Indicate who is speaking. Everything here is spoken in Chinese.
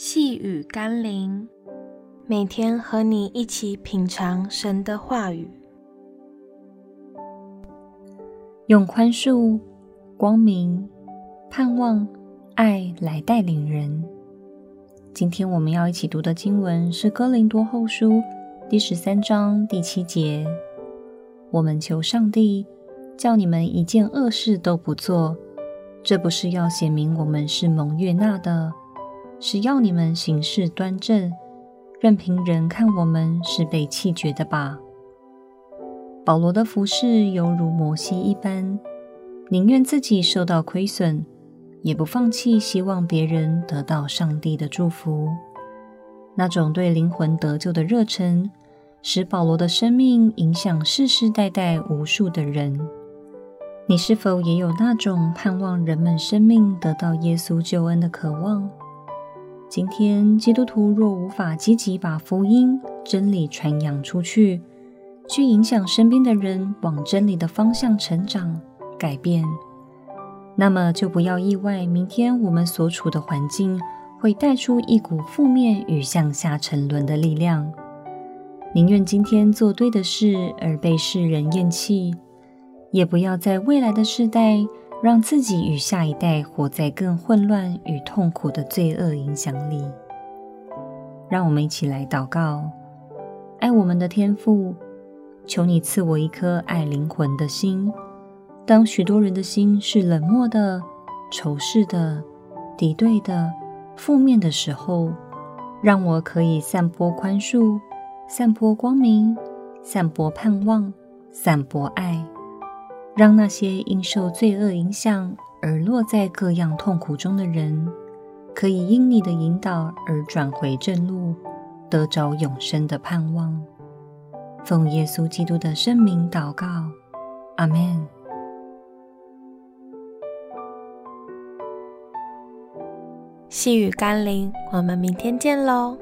Speaker 1: 细雨甘霖，每天和你一起品尝神的话语，
Speaker 2: 用宽恕、光明、盼望、爱来带领人。今天我们要一起读的经文是《哥林多后书》第十三章第七节。我们求上帝，叫你们一件恶事都不做，这不是要显明我们是蒙悦纳的。是要你们行事端正，任凭人看我们是被弃绝的吧。保罗的服饰犹如摩西一般，宁愿自己受到亏损，也不放弃希望别人得到上帝的祝福。那种对灵魂得救的热忱，使保罗的生命影响世世代代无数的人。你是否也有那种盼望人们生命得到耶稣救恩的渴望？今天，基督徒若无法积极把福音真理传扬出去，去影响身边的人往真理的方向成长、改变，那么就不要意外，明天我们所处的环境会带出一股负面与向下沉沦的力量。宁愿今天做对的事而被世人厌弃，也不要在未来的世代。让自己与下一代活在更混乱与痛苦的罪恶影响里。让我们一起来祷告：爱我们的天父，求你赐我一颗爱灵魂的心。当许多人的心是冷漠的、仇视的、敌对的、负面的时候，让我可以散播宽恕、散播光明、散播盼望、散播爱。让那些因受罪恶影响而落在各样痛苦中的人，可以因你的引导而转回正路，得着永生的盼望。奉耶稣基督的圣名祷告，阿们。
Speaker 1: 细雨甘霖，我们明天见喽。